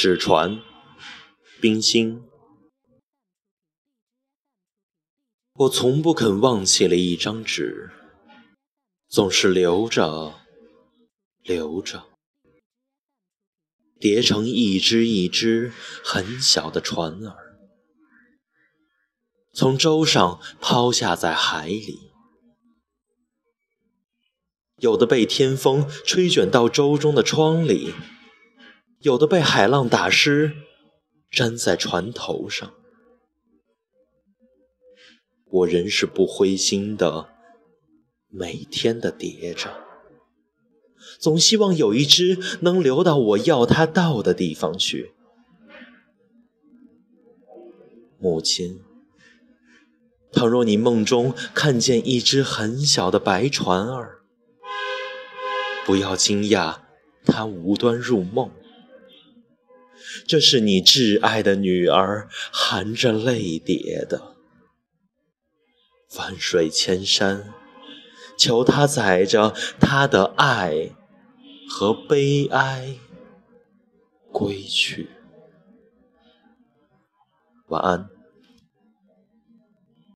纸船、冰心，我从不肯忘记了一张纸，总是留着，留着，叠成一只一只很小的船儿，从舟上抛下在海里，有的被天风吹卷到舟中的窗里。有的被海浪打湿，粘在船头上。我仍是不灰心的，每天的叠着，总希望有一只能流到我要它到的地方去。母亲，倘若你梦中看见一只很小的白船儿，不要惊讶，它无端入梦。这是你挚爱的女儿含着泪叠的，万水千山，求他载着他的爱和悲哀归去。晚安。